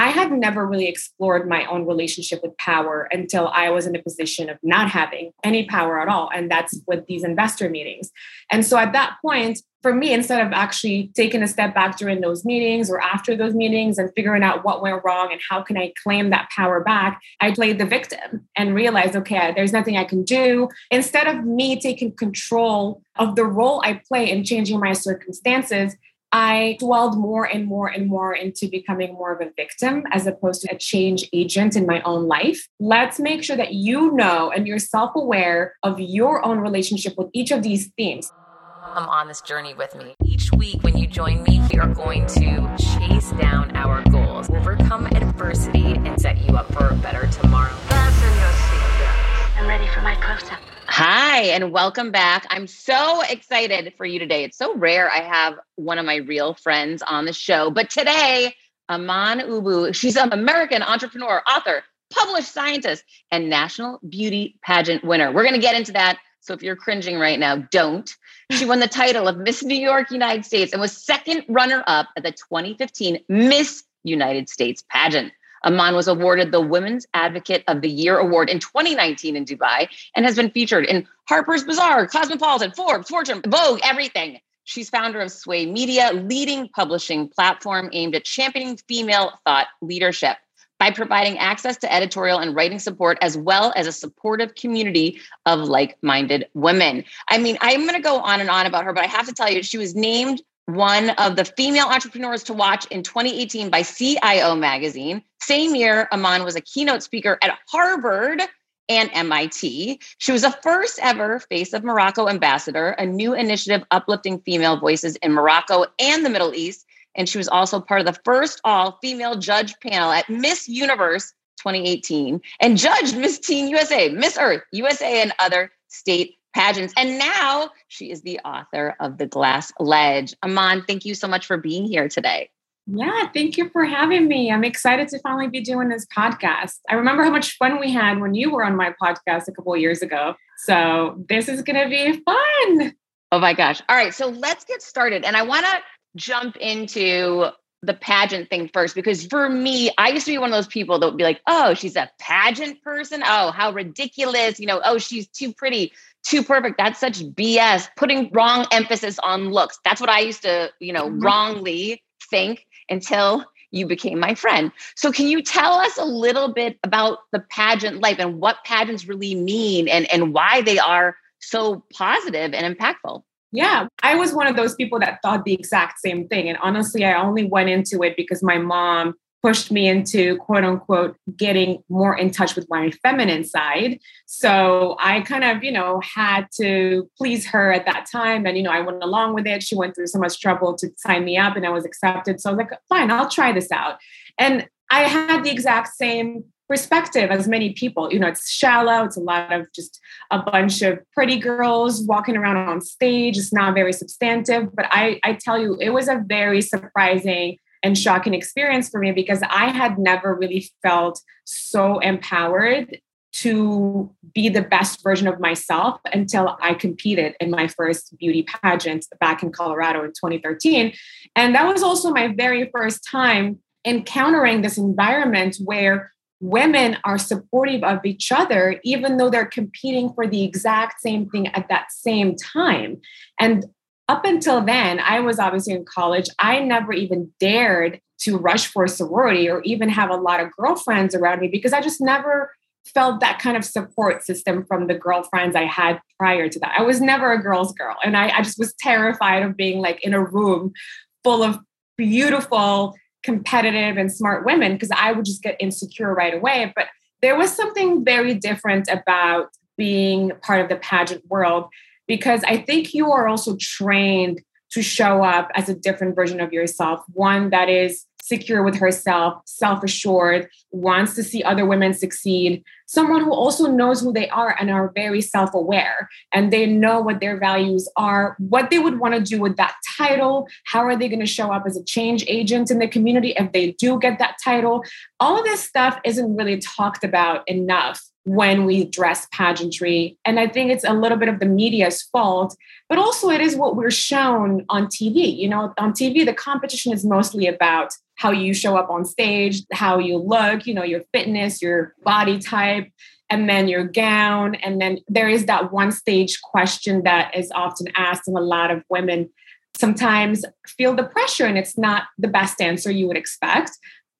I had never really explored my own relationship with power until I was in a position of not having any power at all. And that's with these investor meetings. And so at that point, for me, instead of actually taking a step back during those meetings or after those meetings and figuring out what went wrong and how can I claim that power back, I played the victim and realized, okay, there's nothing I can do. Instead of me taking control of the role I play in changing my circumstances, I dwelled more and more and more into becoming more of a victim as opposed to a change agent in my own life. Let's make sure that you know and you're self aware of your own relationship with each of these themes. Come on this journey with me. Each week, when you join me, we are going to chase down our goals, overcome adversity, and set you up for a better tomorrow. Fasten your seatbelts. I'm ready for my close up. Hi, and welcome back. I'm so excited for you today. It's so rare I have one of my real friends on the show, but today, Iman Oubou, she's an American entrepreneur, author, published scientist, and national beauty pageant winner. We're going to get into that. So if you're cringing right now, don't. She won the title of Miss New York United States and was second runner up at the 2015 Miss United States pageant. Iman was awarded the Women's Advocate of the Year award in 2019 in Dubai and has been featured in Harper's Bazaar, Cosmopolitan, Forbes, Fortune, Vogue, everything. She's founder of SWAAY Media, leading publishing platform aimed at championing female thought leadership by providing access to editorial and writing support, as well as a supportive community of like minded women. I mean, I'm going to go on and on about her, but I have to tell you, she was named one of the female entrepreneurs to watch in 2018 by CIO magazine. Same year, Iman was a keynote speaker at Harvard and MIT. She was the first ever Face of Morocco ambassador, a new initiative uplifting female voices in Morocco and the Middle East. And she was also part of the first all female judge panel at Miss Universe 2018 and judged Miss Teen USA, Miss Earth, USA, and other state pageants. And now she is the author of The Glass Ledge. Iman, thank you so much for being here today. Yeah, thank you for having me. I'm excited to finally be doing this podcast. I remember how much fun we had when you were on my podcast a couple years ago. So this is going to be fun. Oh my gosh. All right. So let's get started. And I want to jump into the pageant thing first because for me, I used to be one of those people that would be like, oh, she's a pageant person. Oh, how ridiculous. You know, oh, she's too pretty too perfect. That's such BS. Putting wrong emphasis on looks. That's what I used to, you know, mm-hmm. wrongly think until you became my friend. So can you tell us a little bit about the pageant life and what pageants really mean and, and why they are so positive and impactful? Yeah, I was one of those people that thought the exact same thing. And honestly, I only went into it because my mom pushed me into quote unquote getting more in touch with my feminine side. So I kind of, you know, had to please her at that time. And, you know, I went along with it. She went through so much trouble to sign me up and I was accepted. So I was like, fine, I'll try this out. And I had the exact same perspective as many people. You know, it's shallow, it's a lot of just a bunch of pretty girls walking around on stage. It's not very substantive. But I, I tell you, it was a very surprising and shocking experience for me because I had never really felt so empowered to be the best version of myself until I competed in my first beauty pageant back in Colorado in 2013. And that was also my very first time encountering this environment where women are supportive of each other, even though they're competing for the exact same thing at that same time. And up until then, I was obviously in college. I never even dared to rush for sorority or even have a lot of girlfriends around me because I just never felt that kind of support system from the girlfriends I had prior to that. I was never a girl's girl. And I, I just was terrified of being like in a room full of beautiful, competitive, and smart women because I would just get insecure right away. But there was something very different about being part of the pageant world because I think you are also trained to show up as a different version of yourself, one that is secure with herself, self assured, wants to see other women succeed, someone who also knows who they are and are very self aware and they know what their values are, what they would want to do with that title, how are they going to show up as a change agent in the community if they do get that title. All of this stuff isn't really talked about enough when we dress pageantry. And I think it's a little bit of the media's fault, but also it is what we're shown on TV. You know, on TV, the competition is mostly about how you show up on stage, how you look, you know, your fitness, your body type, and then your gown. And then there is that one stage question that is often asked, and a lot of women sometimes feel the pressure, and it's not the best answer you would expect.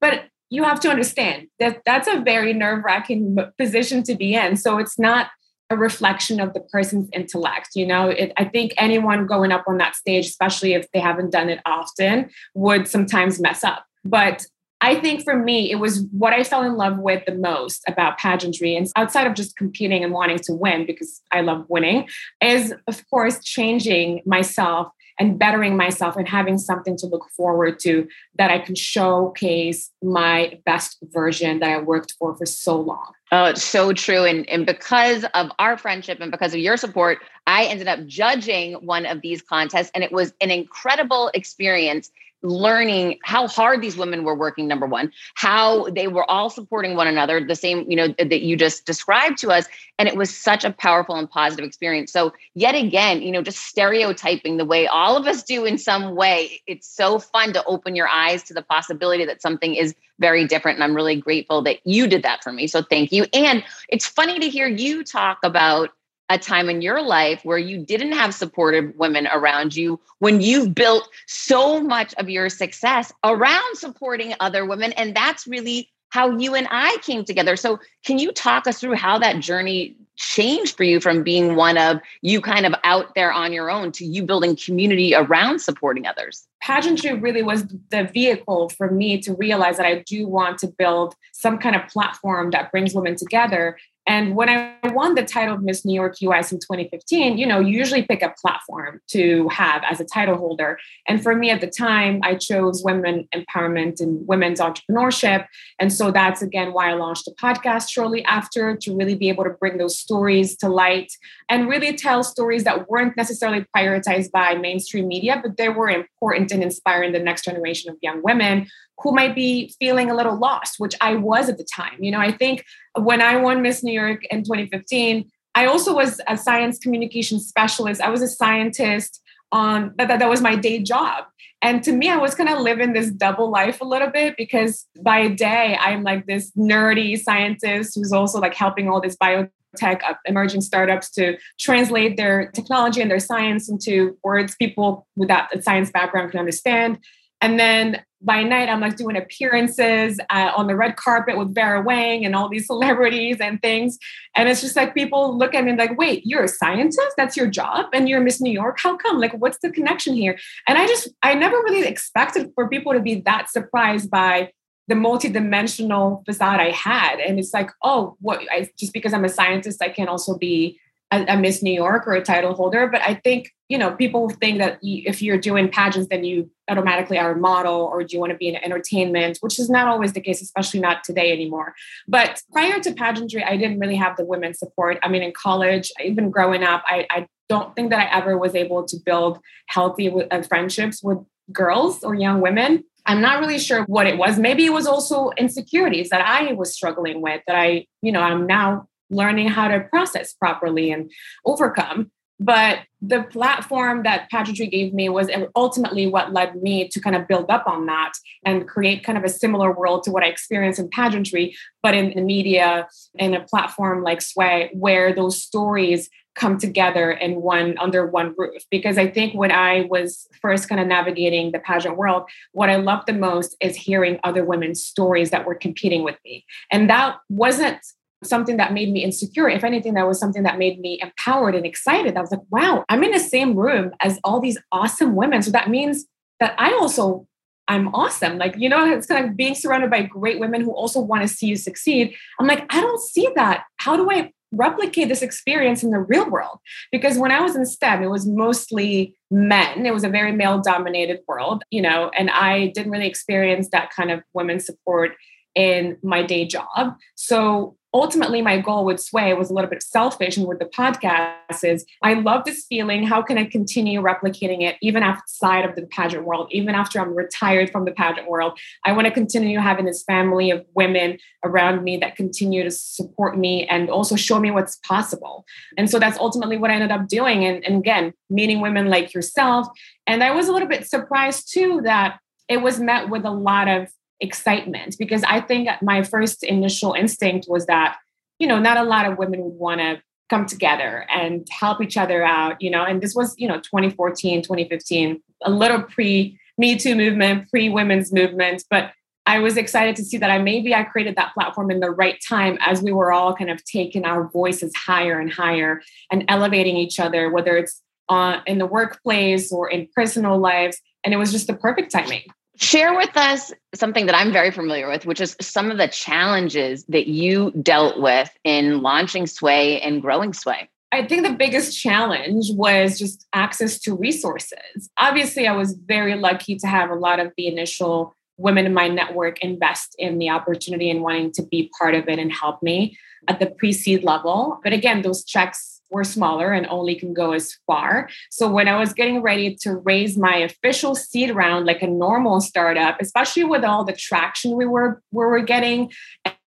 But you have to understand that that's a very nerve wracking position to be in. So it's not a reflection of the person's intellect. You know, it, I think anyone going up on that stage, especially if they haven't done it often, would sometimes mess up. But I think for me, it was what I fell in love with the most about pageantry. And outside of just competing and wanting to win, because I love winning, is of course changing myself and bettering myself and having something to look forward to that I can showcase my best version that I worked for for so long. Oh, it's so true. And, and because of our friendship and because of your support, I ended up judging one of these contests, and it was an incredible experience learning how hard these women were working number one how they were all supporting one another the same you know that you just described to us and it was such a powerful and positive experience. So yet again you know just stereotyping the way all of us do in some way it's so fun to open your eyes to the possibility that something is very different and i'm really grateful that you did that for me. So thank you. And it's funny to hear you talk about a time in your life where you didn't have supportive women around you when you've built so much of your success around supporting other women and that's really how you and I came together. So, can you talk us through how that journey changed for you from being one of you kind of out there on your own to you building community around supporting others? Pageantry really was the vehicle for me to realize that I do want to build some kind of platform that brings women together and when I won the title of Miss New York US in 2015, you know, you usually pick a platform to have as a title holder. And for me at the time, I chose women empowerment and women's entrepreneurship. And so that's again why I launched a podcast shortly after to really be able to bring those stories to light and really tell stories that weren't necessarily prioritized by mainstream media, but they were important in inspiring the next generation of young women who might be feeling a little lost, which I was at the time. You know, I think when I won Miss New York in 2015, I also was a science communication specialist. I was a scientist on that, that was my day job. And to me, I was kind of living this double life a little bit because by day, I'm like this nerdy scientist who's also like helping all these biotech emerging startups to translate their technology and their science into words people without a science background can understand. And then by night, I'm like doing appearances uh, on the red carpet with Vera Wang and all these celebrities and things. And it's just like people look at me like, wait, you're a scientist? That's your job? And you're Miss New York? How come? Like, what's the connection here? And I just, I never really expected for people to be that surprised by the multidimensional facade I had. And it's like, oh, what, I, just because I'm a scientist, I can also be a, Miss New York or a title holder. But I think, you know, people think that if you're doing pageants, then you automatically are a model or do you want to be in entertainment, which is not always the case, especially not today anymore. But prior to pageantry, I didn't really have the women's support. I mean, in college, even growing up, I, I don't think that I ever was able to build healthy uh, friendships with girls or young women. I'm not really sure what it was. Maybe it was also insecurities that I was struggling with that I, you know, I'm now learning how to process properly and overcome. But the platform that pageantry gave me was ultimately what led me to kind of build up on that and create kind of a similar world to what I experienced in pageantry, but in the media in a platform like SWAAY, where those stories come together in one under one roof because i think when i was first kind of navigating the pageant world what i loved the most is hearing other women's stories that were competing with me and that wasn't something that made me insecure. If anything, that was something that made me empowered and excited. I was like, wow, I'm in the same room as all these awesome women. So that means that I also I'm awesome. Like, you know, it's kind of being surrounded by great women who also want to see you succeed. I'm like, I don't see that. How do I replicate this experience in the real world? Because when I was in STEM, it was mostly men. It was a very male dominated world, you know, and I didn't really experience that kind of women support in my day job. So ultimately my goal with SWAAY was a little bit selfish and with the podcast is i love this feeling. How can i continue replicating it even outside of the pageant world even after i'm retired from the pageant world? I want to continue having this family of women around me that continue to support me and also show me what's possible. And so that's ultimately what i ended up doing and, and again meeting women like yourself. And i was a little bit surprised too that it was met with a lot of excitement because I think my first initial instinct was that, you know, not a lot of women would want to come together and help each other out, you know, and this was, you know, 2014, 2015, a little pre Me Too movement, pre women's movement, but I was excited to see that I maybe I created that platform in the right time as we were all kind of taking our voices higher and higher and elevating each other, whether it's uh, in the workplace or in personal lives. And it was just the perfect timing. Share with us something that I'm very familiar with, which is some of the challenges that you dealt with in launching SWAAY and growing SWAAY. I think the biggest challenge was just access to resources. Obviously, I was very lucky to have a lot of the initial women in my network invest in the opportunity and wanting to be part of it and help me at the pre seed level. But again, those checks were smaller and only can go as far. So when I was getting ready to raise my official seed round like a normal startup, especially with all the traction we were we were getting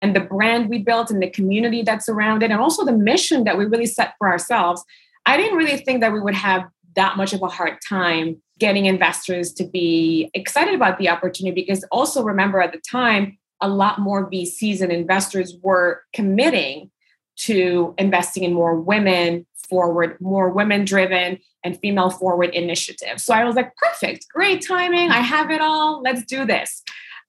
and the brand we built and the community that's around it and also the mission that we really set for ourselves, I didn't really think that we would have that much of a hard time getting investors to be excited about the opportunity because also remember at the time a lot more VCs and investors were committing to investing in more women forward, more women driven and female forward initiatives. So I was like, perfect, great timing. I have it all. Let's do this.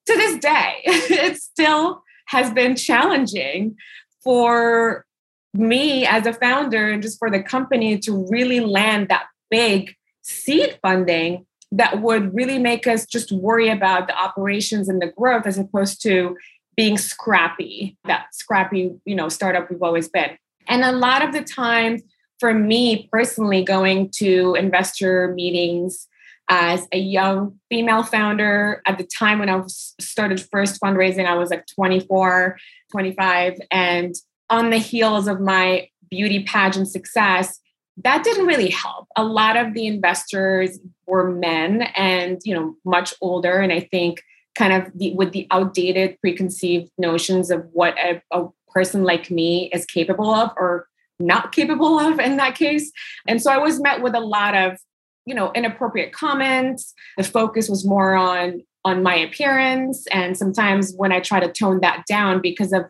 To this day, it still has been challenging for me as a founder and just for the company to really land that big seed funding that would really make us just worry about the operations and the growth as opposed to being scrappy, that scrappy, you know, startup we've always been. And a lot of the time, for me personally, going to investor meetings as a young female founder at the time when I was started first fundraising, I was like 24, 25. And on the heels of my beauty pageant success, that didn't really help. A lot of the investors were men and, you know, much older. And I think kind of the, with the outdated preconceived notions of what a, a person like me is capable of or not capable of in that case. And so I was met with a lot of, you know, inappropriate comments. The focus was more on on my appearance and sometimes when I try to tone that down because of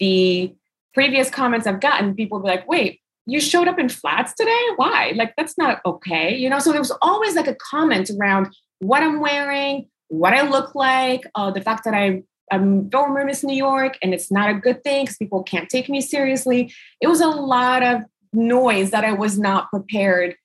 the previous comments I've gotten, people be like, "Wait, you showed up in flats today? Why? Like that's not okay." You know, so there was always like a comment around what I'm wearing, what I look like, uh, the fact that I, I'm former Miss New York and it's not a good thing because people can't take me seriously. It was a lot of noise that I was not prepared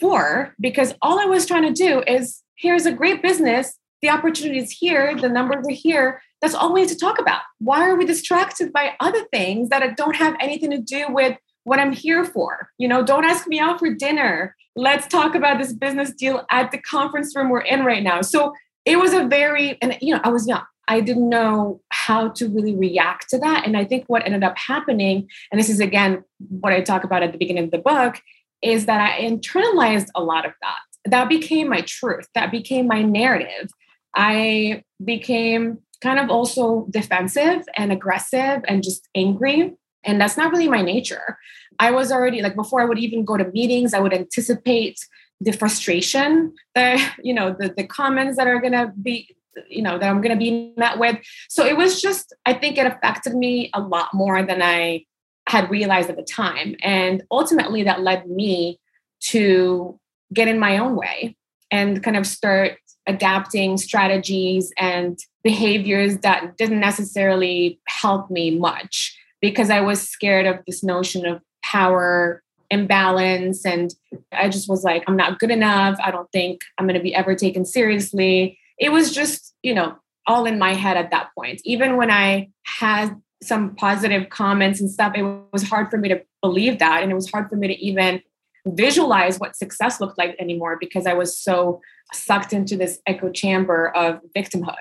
for because all I was trying to do is here's a great business. The opportunity is here, the numbers are here. That's all we need to talk about. Why are we distracted by other things that don't have anything to do with what I'm here for? You know, don't ask me out for dinner. Let's talk about this business deal at the conference room we're in right now. So it was a very and you know i was young. I didn't know how to really react to that. And i think what ended up happening and this is again what i talk about at the beginning of the book is that i internalized a lot of that. That became my truth. That became my narrative. I became kind of also defensive and aggressive and just angry. And that's not really my nature. I was already like before i would even go to meetings i would anticipate the frustration the you know the, the comments that are going to be you know that i'm going to be met with. So it was just i think it affected me a lot more than i had realized at the time. And ultimately that led me to get in my own way and kind of start adapting strategies and behaviors that didn't necessarily help me much because i was scared of this notion of power imbalance. And i just was like i'm not good enough. I don't think i'm going to be ever taken seriously. It was just you know all in my head at that point. Even when i had some positive comments and stuff it was hard for me to believe that. And it was hard for me to even visualize what success looked like anymore because i was so sucked into this echo chamber of victimhood.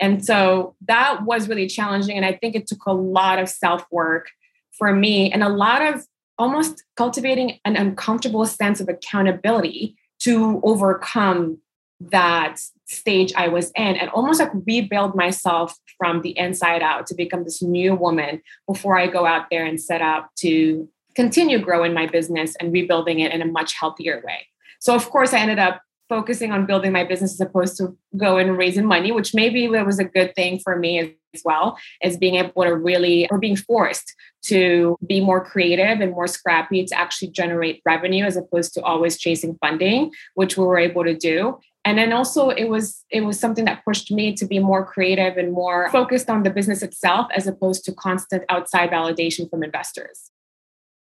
And so that was really challenging. And I think it took a lot of self work for me. And a lot of almost cultivating an uncomfortable sense of accountability to overcome that stage I was in and almost like rebuild myself from the inside out to become this new woman before I go out there and set out to continue growing my business and rebuilding it in a much healthier way. So, of course, I ended up focusing on building my business as opposed to go and raising money, which maybe was a good thing for me as well, as being able to really, or being forced to be more creative and more scrappy to actually generate revenue as opposed to always chasing funding, which we were able to do. And then also it was it was something that pushed me to be more creative and more focused on the business itself as opposed to constant outside validation from investors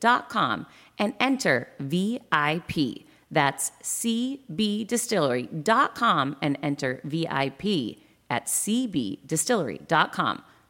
cbdistillery.com and enter VIP. That's cbdistillery.com and enter VIP at cbdistillery.com.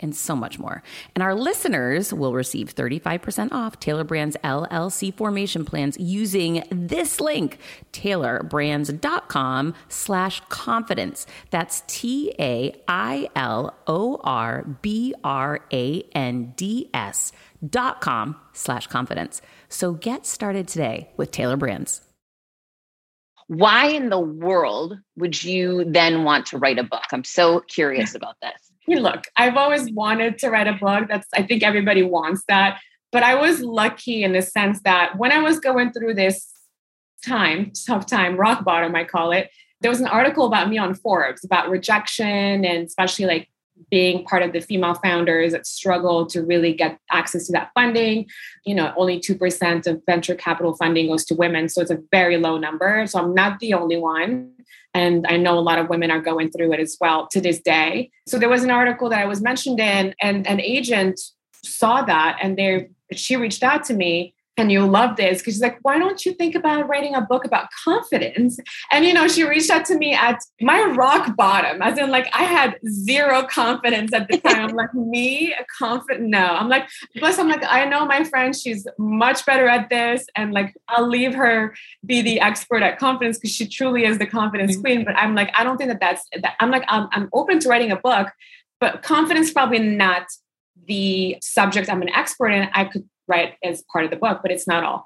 and so much more. And our listeners will receive 35% off Tailor Brands LLC formation plans using this link, tailorbrands.com slash confidence. That's T-A-I-L-O-R-B-R-A-N-D-S dot com slash confidence. So get started today with Tailor Brands. Why in the world would you then want to write a book? I'm so curious about this look, I've always wanted to write a book. That's I think everybody wants that. But I was lucky in the sense that when I was going through this time, tough time, rock bottom, I call it, there was an article about me on Forbes about rejection and especially like being part of the female founders that struggle to really get access to that funding. You know, only 2% of venture capital funding goes to women. So it's a very low number. So I'm not the only one. And I know a lot of women are going through it as well to this day. So there was an article that I was mentioned in, and an agent saw that and they she reached out to me and you'll love this because she's like, why don't you think about writing a book about confidence? And you know, she reached out to me at my rock bottom, as in like I had zero confidence at the time. I'm like, me, confident? No. I'm like, plus I'm like, I know my friend, she's much better at this. And like I'll leave her be the expert at confidence because she truly is the confidence mm-hmm. queen. But I'm like, I don't think that that's that I'm like, I'm, I'm open to writing a book, but confidence probably not the subject I'm an expert in. I could right as part of the book but it's not all.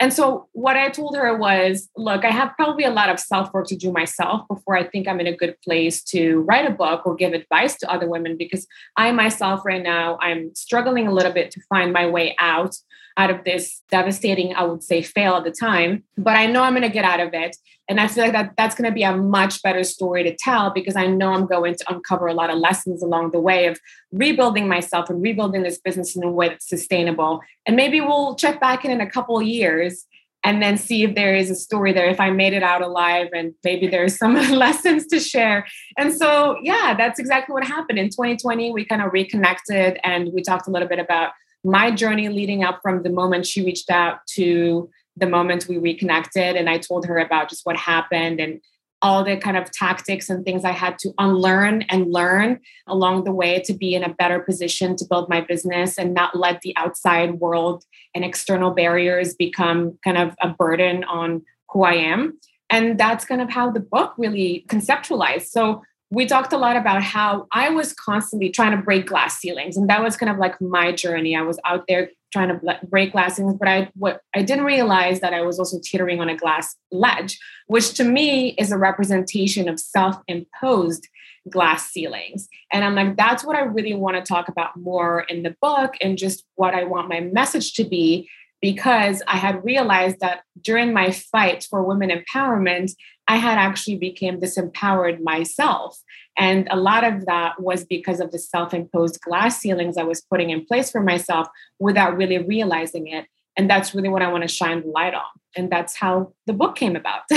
And so what i told her was look i have probably a lot of self work to do myself before i think i'm in a good place to write a book or give advice to other women because i myself right now i'm struggling a little bit to find my way out out of this devastating i would say fail at the time. But i know i'm going to get out of it. And I feel like that that's going to be a much better story to tell because I know I'm going to uncover a lot of lessons along the way of rebuilding myself and rebuilding this business in a way that's sustainable. And maybe we'll check back in in a couple years and then see if there is a story there if i made it out alive and maybe there's some lessons to share. And so yeah that's exactly what happened. In 2020 we kind of reconnected and we talked a little bit about my journey leading up from the moment she reached out to the moment we reconnected and I told her about just what happened and all the kind of tactics and things I had to unlearn and learn along the way to be in a better position to build my business and not let the outside world and external barriers become kind of a burden on who I am. And that's kind of how the book really conceptualized. So we talked a lot about how I was constantly trying to break glass ceilings. And that was kind of like my journey. I was out there trying to break glass ceilings, but I what I didn't realize that I was also teetering on a glass ledge, which to me is a representation of self-imposed glass ceilings. And I'm like, that's what I really want to talk about more in the book and just what I want my message to be because I had realized that during my fight for women empowerment, I had actually become disempowered myself. And a lot of that was because of the self imposed glass ceilings I was putting in place for myself without really realizing it. And that's really what I want to shine the light on. And that's how the book came about.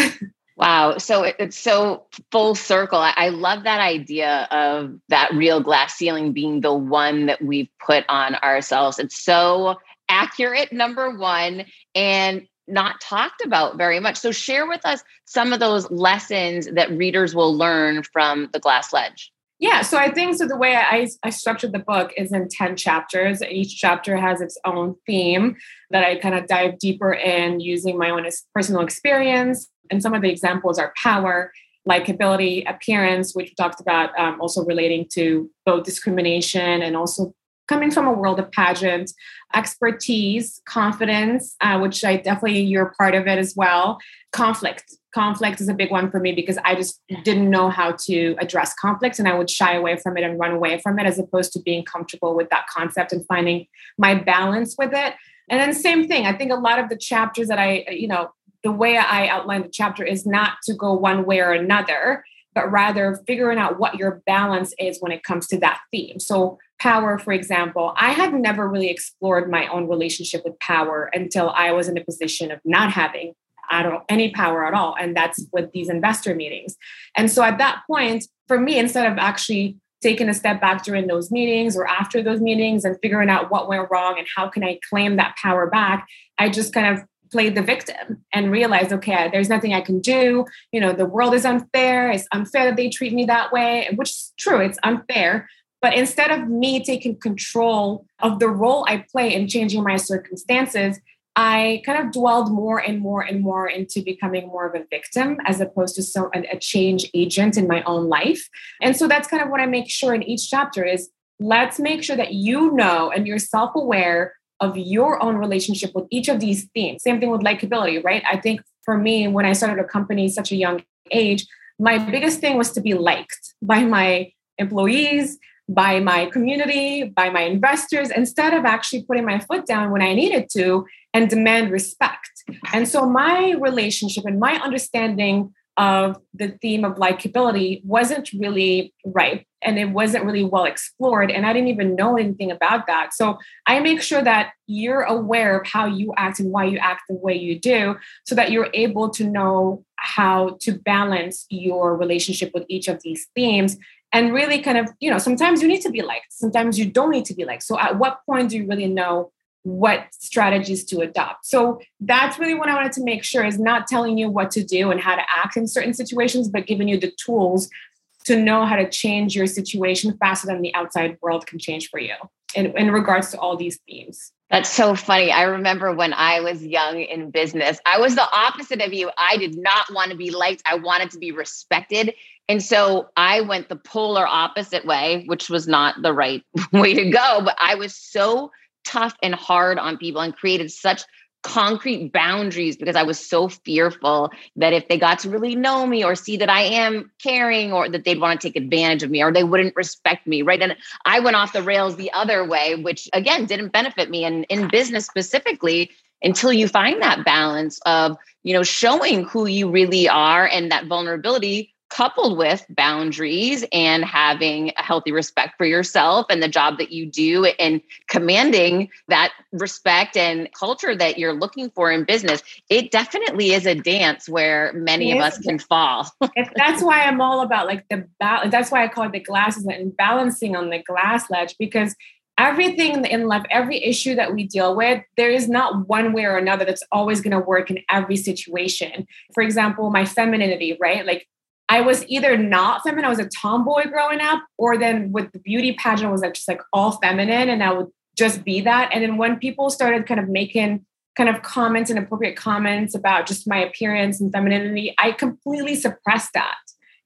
Wow. So it's so full circle. I love that idea of that real glass ceiling being the one that we've put on ourselves. It's so accurate, number one, and not talked about very much. So, share with us some of those lessons that readers will learn from The Glass Ledge. Yeah, so I think so. The way I, I structured the book is in 10 chapters. Each chapter has its own theme that I kind of dive deeper in using my own personal experience. And some of the examples are power, likability, appearance, which we talked about, um, also relating to both discrimination and also coming from a world of pageant, expertise, confidence, uh, which I definitely, you're part of it as well. Conflict. Conflict is a big one for me because I just didn't know how to address conflict and I would shy away from it and run away from it as opposed to being comfortable with that concept and finding my balance with it. And then, same thing, I think a lot of the chapters that I, you know, the way I outline the chapter is not to go one way or another but rather figuring out what your balance is when it comes to that theme. So, power, for example, I had never really explored my own relationship with power until I was in a position of not having I don't any power at all. And that's with these investor meetings. And so at that point, for me, instead of actually taking a step back during those meetings or after those meetings and figuring out what went wrong and how can I claim that power back, I just kind of played the victim and realized, okay, there's nothing I can do. You know, the world is unfair. It's unfair that they treat me that way, which is true, it's unfair. But instead of me taking control of the role I play in changing my circumstances, I kind of dwelled more and more and more into becoming more of a victim as opposed to so a change agent in my own life. And so that's kind of what I make sure in each chapter is let's make sure that you know and you're self-aware of your own relationship with each of these themes. Same thing with likability, right? I think for me, when I started a company such a young age, my biggest thing was to be liked by my employees, by my community, by my investors, instead of actually putting my foot down when I needed to and demand respect. And so my relationship and my understanding of the theme of likability wasn't really right and it wasn't really well explored and i didn't even know anything about that so i make sure that you're aware of how you act and why you act the way you do so that you're able to know how to balance your relationship with each of these themes and really kind of you know sometimes you need to be liked sometimes you don't need to be liked so at what point do you really know what strategies to adopt so that's really what i wanted to make sure is not telling you what to do and how to act in certain situations but giving you the tools to know how to change your situation faster than the outside world can change for you in, in regards to all these themes that's so funny. I remember when I was young in business, I was the opposite of you. I did not want to be liked. I wanted to be respected. And so I went the polar opposite way, which was not the right way to go. But I was so tough and hard on people and created such concrete boundaries because I was so fearful that if they got to really know me or see that I am caring or that they'd want to take advantage of me or they wouldn't respect me, right? And I went off the rails the other way, which again didn't benefit me. And in business specifically, until you find that balance of, you know, showing who you really are and that vulnerability coupled with boundaries and having a healthy respect for yourself and the job that you do and commanding that respect and culture that you're looking for in business it definitely is a dance where many of us can fall that's why i'm all about like the balance that's why i call it the glasses and balancing on the glass ledge because everything in life, every issue that we deal with, there is not one way or another that's always going to work in every situation. For example, my femininity, right? Like I was either not feminine, I was a tomboy growing up, or then with the beauty pageant, was like just like all feminine, and I would just be that. And then when people started kind of making kind of comments and appropriate comments about just my appearance and femininity, I completely suppressed that.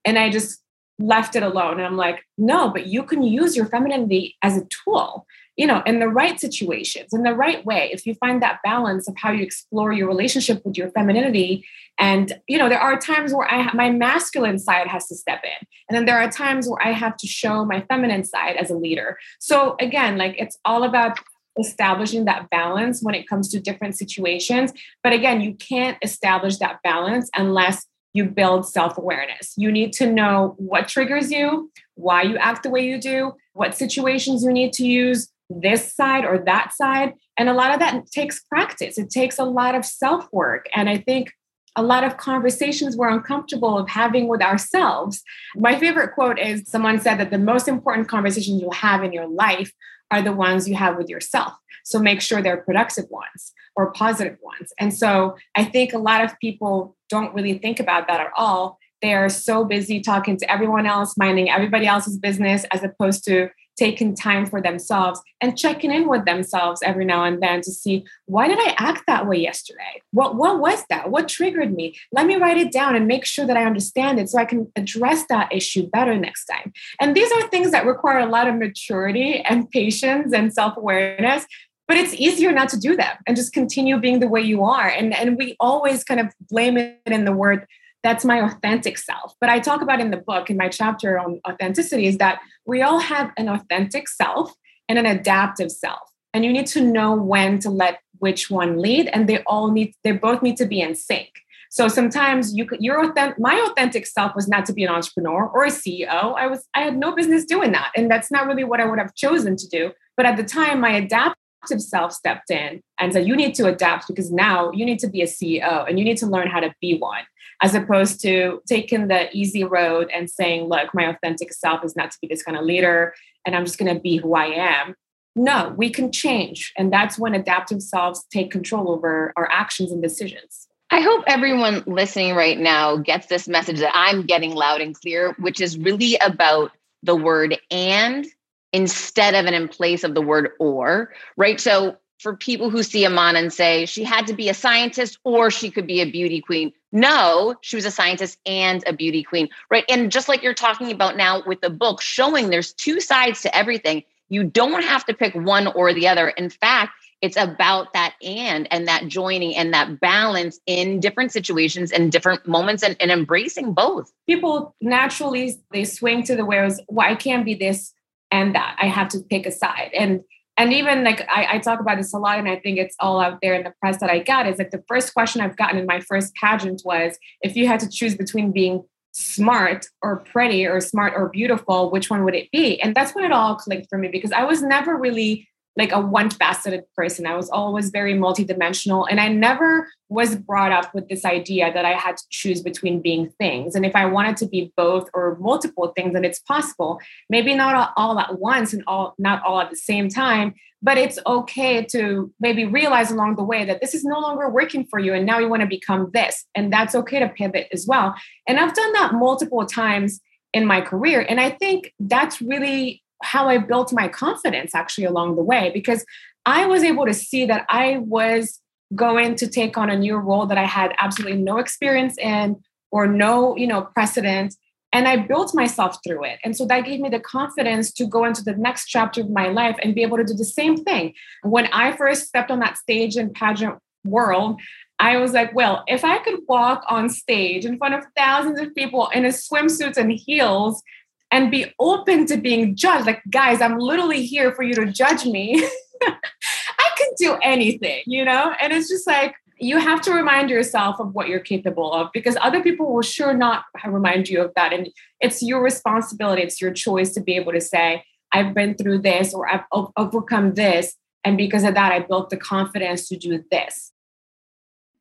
And I just left it alone. And I'm like, no, but you can use your femininity as a tool you know, in the right situations, in the right way, if you find that balance of how you explore your relationship with your femininity. And, you know, there are times where I my masculine side has to step in. And then there are times where I have to show my feminine side as a leader. So again, like it's all about establishing that balance when it comes to different situations. But again, you can't establish that balance unless you build self awareness. You need to know what triggers you, why you act the way you do, what situations you need to use, this side or that side. And a lot of that takes practice. It takes a lot of self work. And I think a lot of conversations we're uncomfortable of having with ourselves. My favorite quote is someone said that the most important conversations you'll have in your life are the ones you have with yourself. So make sure they're productive ones or positive ones. And so I think a lot of people don't really think about that at all. They are so busy talking to everyone else, minding everybody else's business, as opposed to taking time for themselves and checking in with themselves every now and then to see why did I act that way yesterday? What what was that? What triggered me? Let me write it down and make sure that I understand it so I can address that issue better next time. And these are things that require a lot of maturity and patience and self-awareness but it's easier not to do them and just continue being the way you are and and we always kind of blame it in the word that's my authentic self. But I talk about in the book, in my chapter on authenticity, is that we all have an authentic self and an adaptive self. And you need to know when to let which one lead. And they all need, they both need to be in sync. So sometimes you could, your authentic, my authentic self was not to be an entrepreneur or a CEO. I was, I had no business doing that. And that's not really what I would have chosen to do. But at the time, my adaptive self stepped in and said, you need to adapt because now you need to be a CEO and you need to learn how to be one as opposed to taking the easy road and saying, look, my authentic self is not to be this kind of leader and I'm just going to be who I am. No, we can change. And that's when adaptive selves take control over our actions and decisions. I hope everyone listening right now gets this message that I'm getting loud and clear, which is really about the word and instead of and in place of the word or, right? So for people who see Iman and say she had to be a scientist or she could be a beauty queen. No, she was a scientist and a beauty queen, right? And just like you're talking about now with the book, showing there's two sides to everything. You don't have to pick one or the other. In fact, it's about that and and that joining and that balance in different situations and different moments and, and embracing both. People naturally they swing to the whereas well, I can't be this and that. I have to pick a side. And and even like I, I, talk about this a lot and i think it's all out there in the press that i got is like the first question i've gotten in my first pageant was if you had to choose between being smart or pretty or smart or beautiful which one would it be? And that's when it all clicked for me because i was never really like a one faceted person. I was always very multidimensional. And I never was brought up with this idea that I had to choose between being things. And if I wanted to be both or multiple things, then it's possible. Maybe not all at once and all not all at the same time, but it's okay to maybe realize along the way that this is no longer working for you and now you want to become this. And that's okay to pivot as well. And I've done that multiple times in my career. And I think that's really how I built my confidence actually along the way because I was able to see that I was going to take on a new role that I had absolutely no experience in or no, you know, precedent and I built myself through it. And so that gave me the confidence to go into the next chapter of my life and be able to do the same thing. When I first stepped on that stage in pageant world, I was like, well, if I could walk on stage in front of thousands of people in a swimsuit and heels and be open to being judged. Like, guys, I'm literally here for you to judge me. I can do anything, you know? And it's just like, you have to remind yourself of what you're capable of because other people will sure not remind you of that. And it's your responsibility, it's your choice to be able to say, I've been through this or I've overcome this. And because of that, I built the confidence to do this.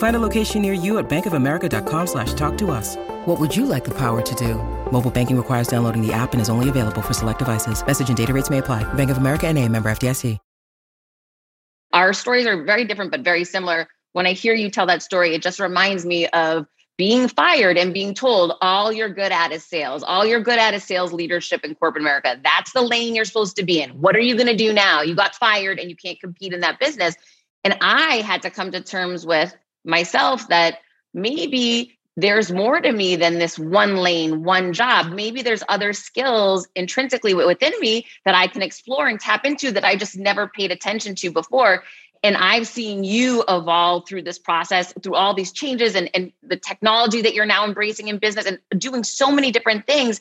Find a location near you at bankofamerica.com slash talk to us. What would you like the power to do? Mobile banking requires downloading the app and is only available for select devices. Message and data rates may apply. Bank of America and a member FDIC. Our stories are very different, but very similar. When I hear you tell that story, it just reminds me of being fired and being told all you're good at is sales. All you're good at is sales leadership in corporate America. That's the lane you're supposed to be in. What are you going to do now? You got fired and you can't compete in that business. And I had to come to terms with myself that maybe there's more to me than this one lane, one job. Maybe there's other skills intrinsically within me that I can explore and tap into that I just never paid attention to before. And I've seen you evolve through this process, through all these changes and, and the technology that you're now embracing in business and doing so many different things.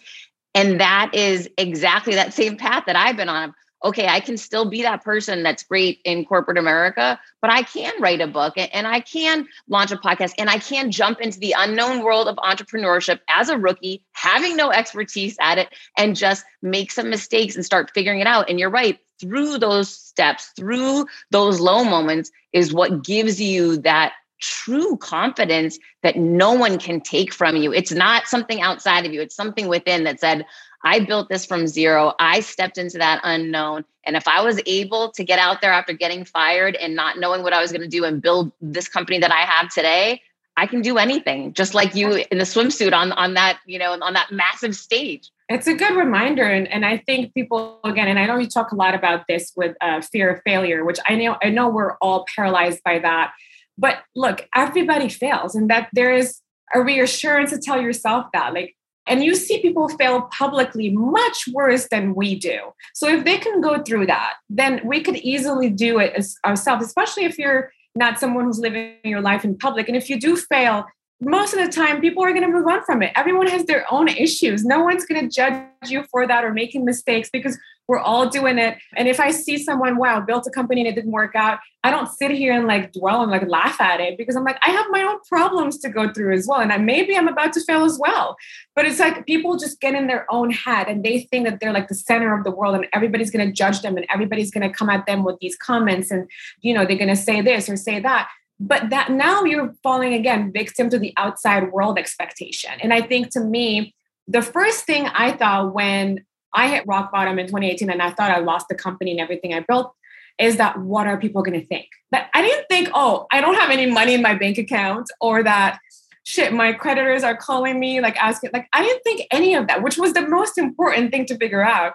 And that is exactly that same path that I've been on. Okay, I can still be that person that's great in corporate America, but I can write a book and I can launch a podcast and I can jump into the unknown world of entrepreneurship as a rookie, having no expertise at it, and just make some mistakes and start figuring it out. And you're right, through those steps, through those low moments, is what gives you that true confidence that no one can take from you. It's not something outside of you, it's something within that said, I built this from zero. I stepped into that unknown. And if I was able to get out there after getting fired and not knowing what I was going to do and build this company that I have today, I can do anything, just like you in the swimsuit on, on that, you know, on that massive stage. It's a good reminder. And, and I think people, again, and I know you talk a lot about this with uh, fear of failure, which I know, I know we're all paralyzed by that. But look, everybody fails, and that there is a reassurance to tell yourself that. Like, and you see people fail publicly much worse than we do. So if they can go through that, then we could easily do it as ourselves, especially if you're not someone who's living your life in public. And if you do fail, most of the time people are going to move on from it. Everyone has their own issues. No one's going to judge you for that or making mistakes because we're all doing it. And if I see someone, wow, built a company and it didn't work out, I don't sit here and like dwell and like laugh at it because I'm like, I have my own problems to go through as well. And I, maybe I'm about to fail as well. But it's like people just get in their own head and they think that they're like the center of the world and everybody's going to judge them and everybody's going to come at them with these comments and, you know, they're going to say this or say that but that now you're falling again victim to the outside world expectation. And i think to me the first thing i thought when i hit rock bottom in 2018 and i thought i lost the company and everything i built is that what are people going to think? That i didn't think oh i don't have any money in my bank account or that shit my creditors are calling me like asking like i didn't think any of that which was the most important thing to figure out.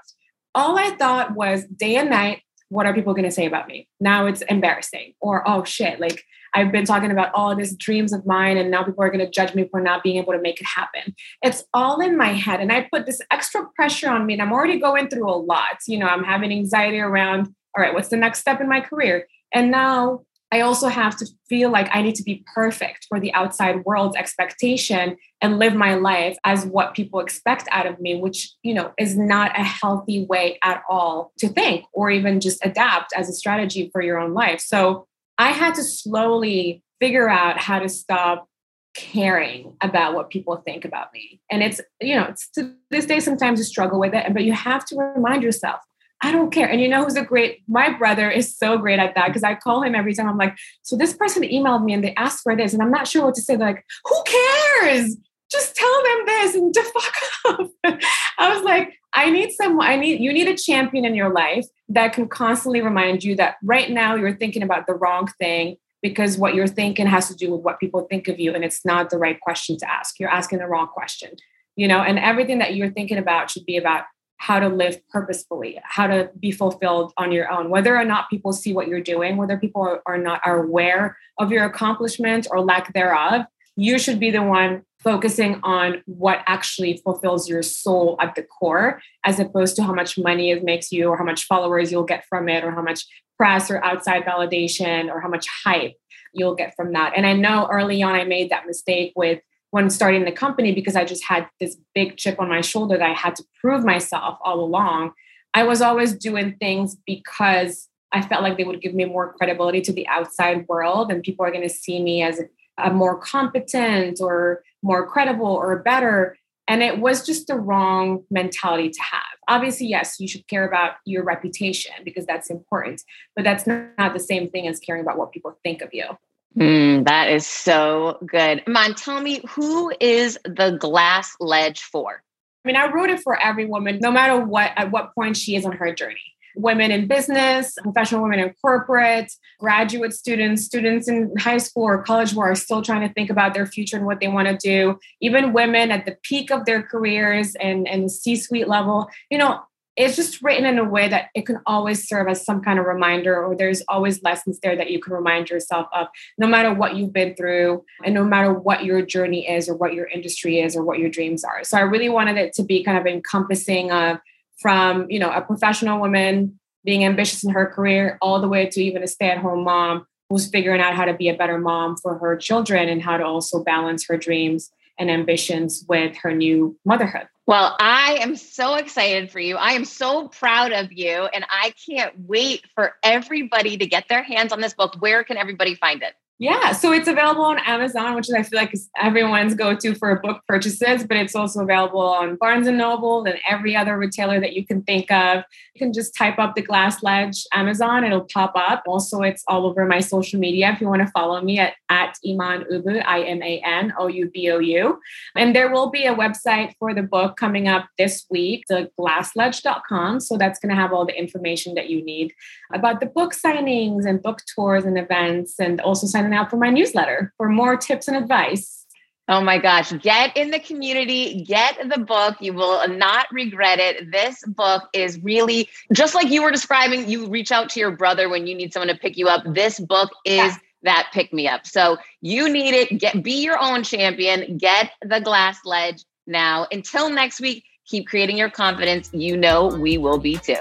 All i thought was day and night what are people going to say about me? Now it's embarrassing or oh shit like I've been talking about oh, all these dreams of mine, and now people are going to judge me for not being able to make it happen. It's all in my head. And I put this extra pressure on me, and I'm already going through a lot. You know, I'm having anxiety around, all right, what's the next step in my career? And now I also have to feel like I need to be perfect for the outside world's expectation and live my life as what people expect out of me, which, you know, is not a healthy way at all to think or even just adapt as a strategy for your own life. So I had to slowly figure out how to stop caring about what people think about me. And it's, you know, it's to this day sometimes you struggle with it, but you have to remind yourself, I don't care. And you know who's a great, my brother is so great at that because I call him every time. I'm like, so this person emailed me and they asked for this, and I'm not sure what to say. They're like, who cares? Just tell them this and to fuck off. I was like, I need someone, I need, you need a champion in your life that can constantly remind you that right now you're thinking about the wrong thing because what you're thinking has to do with what people think of you and it's not the right question to ask. You're asking the wrong question, you know, and everything that you're thinking about should be about how to live purposefully, how to be fulfilled on your own, whether or not people see what you're doing, whether people are not are aware of your accomplishment or lack thereof, you should be the one focusing on what actually fulfills your soul at the core, as opposed to how much money it makes you, or how much followers you'll get from it, or how much press or outside validation, or how much hype you'll get from that. And I know early on I made that mistake with when starting the company because I just had this big chip on my shoulder that I had to prove myself all along. I was always doing things because I felt like they would give me more credibility to the outside world and people are going to see me as a more competent or more credible or better. And it was just the wrong mentality to have. Obviously, yes, you should care about your reputation because that's important, but that's not the same thing as caring about what people think of you. Mm, that is so good. Man, tell me who is the glass ledge for? I mean, I wrote it for every woman, no matter what at what point she is on her journey women in business, professional women in corporate, graduate students, students in high school or college who are still trying to think about their future and what they want to do, even women at the peak of their careers and, and the C suite level. You know, it's just written in a way that it can always serve as some kind of reminder, or there's always lessons there that you can remind yourself of, no matter what you've been through, and no matter what your journey is, or what your industry is, or what your dreams are. So I really wanted it to be kind of encompassing of from you know a professional woman being ambitious in her career all the way to even a stay-at-home mom who's figuring out how to be a better mom for her children and how to also balance her dreams and ambitions with her new motherhood Well, I am so excited for you. I am so proud of you. And I can't wait for everybody to get their hands on this book. Where can everybody find it? Yeah, so it's available on Amazon, which I feel like is everyone's go-to for book purchases, but it's also available on Barnes and Noble and every other retailer that you can think of. You can just type up the Glass Ledge Amazon, it'll pop up. Also, it's all over my social media if you want to follow me at, at Iman Oubou, I-M-A-N O-U-B-O-U. And there will be a website for the book coming up this week, the glassledge.com. So that's going to have all the information that you need about the book signings and book tours and events and also sign up for my newsletter for more tips and advice. Oh my gosh, get in the community, get the book. You will not regret it. This book is really just like you were describing, you reach out to your brother when you need someone to pick you up. This book is yeah. that pick me up. So you need it. Get be your own champion. Get the glass ledge now. Until next week, keep creating your confidence. You know we will be too.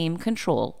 claim control